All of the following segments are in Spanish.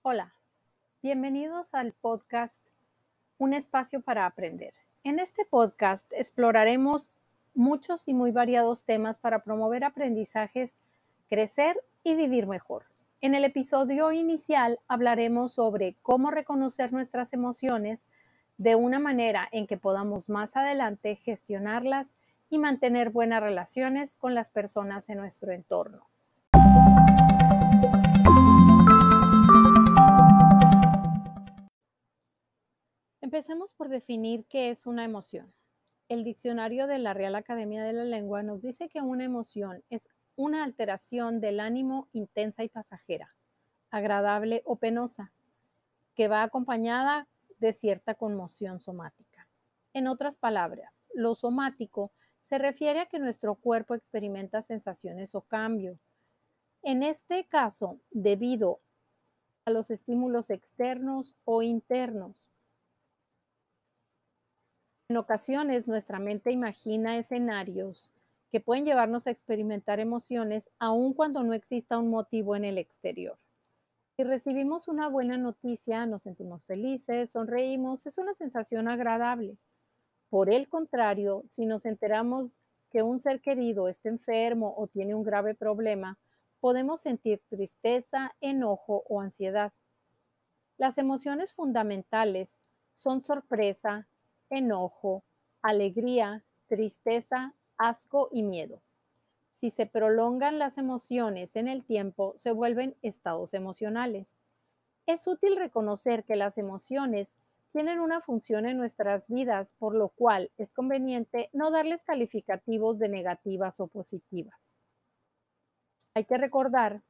Hola, bienvenidos al podcast Un espacio para aprender. En este podcast exploraremos muchos y muy variados temas para promover aprendizajes, crecer y vivir mejor. En el episodio inicial hablaremos sobre cómo reconocer nuestras emociones de una manera en que podamos más adelante gestionarlas y mantener buenas relaciones con las personas en nuestro entorno. Empecemos por definir qué es una emoción. El diccionario de la Real Academia de la Lengua nos dice que una emoción es una alteración del ánimo intensa y pasajera, agradable o penosa, que va acompañada de cierta conmoción somática. En otras palabras, lo somático se refiere a que nuestro cuerpo experimenta sensaciones o cambios. En este caso, debido a los estímulos externos o internos, en ocasiones nuestra mente imagina escenarios que pueden llevarnos a experimentar emociones aun cuando no exista un motivo en el exterior. Si recibimos una buena noticia, nos sentimos felices, sonreímos, es una sensación agradable. Por el contrario, si nos enteramos que un ser querido está enfermo o tiene un grave problema, podemos sentir tristeza, enojo o ansiedad. Las emociones fundamentales son sorpresa, enojo, alegría, tristeza, asco y miedo. Si se prolongan las emociones en el tiempo, se vuelven estados emocionales. Es útil reconocer que las emociones tienen una función en nuestras vidas, por lo cual es conveniente no darles calificativos de negativas o positivas. Hay que recordar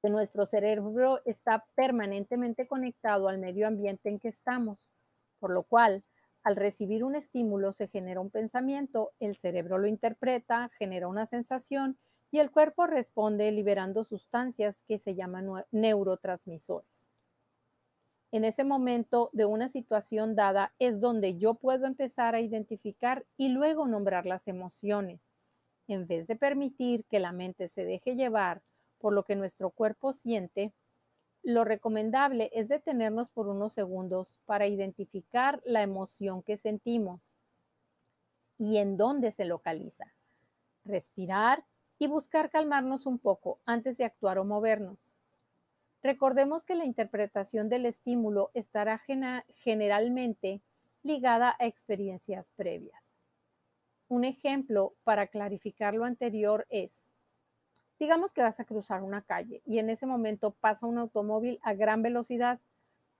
que nuestro cerebro está permanentemente conectado al medio ambiente en que estamos, por lo cual al recibir un estímulo se genera un pensamiento, el cerebro lo interpreta, genera una sensación y el cuerpo responde liberando sustancias que se llaman neurotransmisores. En ese momento de una situación dada es donde yo puedo empezar a identificar y luego nombrar las emociones, en vez de permitir que la mente se deje llevar por lo que nuestro cuerpo siente, lo recomendable es detenernos por unos segundos para identificar la emoción que sentimos y en dónde se localiza. Respirar y buscar calmarnos un poco antes de actuar o movernos. Recordemos que la interpretación del estímulo estará generalmente ligada a experiencias previas. Un ejemplo para clarificar lo anterior es, Digamos que vas a cruzar una calle y en ese momento pasa un automóvil a gran velocidad.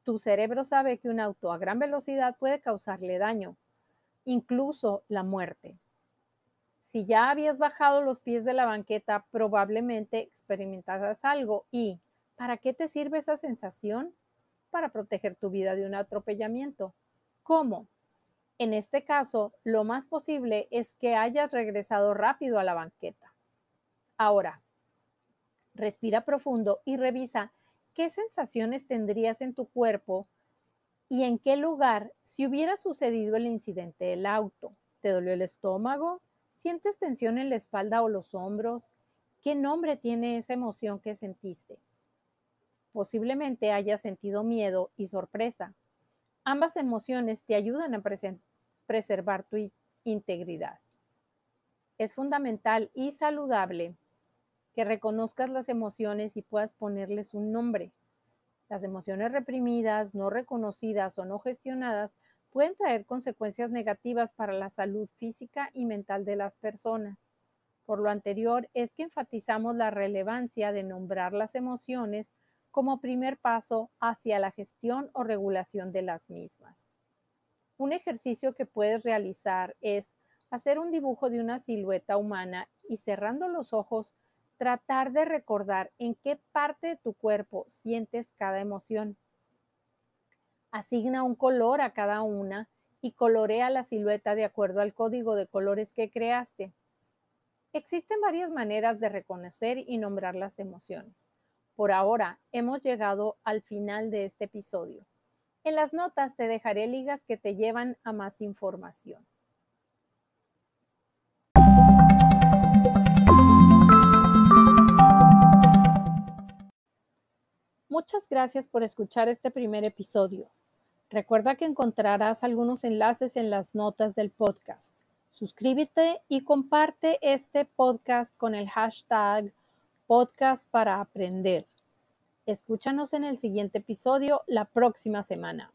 Tu cerebro sabe que un auto a gran velocidad puede causarle daño, incluso la muerte. Si ya habías bajado los pies de la banqueta, probablemente experimentarás algo y ¿para qué te sirve esa sensación? Para proteger tu vida de un atropellamiento. ¿Cómo? En este caso, lo más posible es que hayas regresado rápido a la banqueta. Ahora, Respira profundo y revisa qué sensaciones tendrías en tu cuerpo y en qué lugar si hubiera sucedido el incidente del auto. ¿Te dolió el estómago? ¿Sientes tensión en la espalda o los hombros? ¿Qué nombre tiene esa emoción que sentiste? Posiblemente hayas sentido miedo y sorpresa. Ambas emociones te ayudan a preservar tu integridad. Es fundamental y saludable que reconozcas las emociones y puedas ponerles un nombre. Las emociones reprimidas, no reconocidas o no gestionadas pueden traer consecuencias negativas para la salud física y mental de las personas. Por lo anterior, es que enfatizamos la relevancia de nombrar las emociones como primer paso hacia la gestión o regulación de las mismas. Un ejercicio que puedes realizar es hacer un dibujo de una silueta humana y cerrando los ojos tratar de recordar en qué parte de tu cuerpo sientes cada emoción. Asigna un color a cada una y colorea la silueta de acuerdo al código de colores que creaste. Existen varias maneras de reconocer y nombrar las emociones. Por ahora hemos llegado al final de este episodio. En las notas te dejaré ligas que te llevan a más información. Muchas gracias por escuchar este primer episodio. Recuerda que encontrarás algunos enlaces en las notas del podcast. Suscríbete y comparte este podcast con el hashtag podcast. Escúchanos en el siguiente episodio la próxima semana.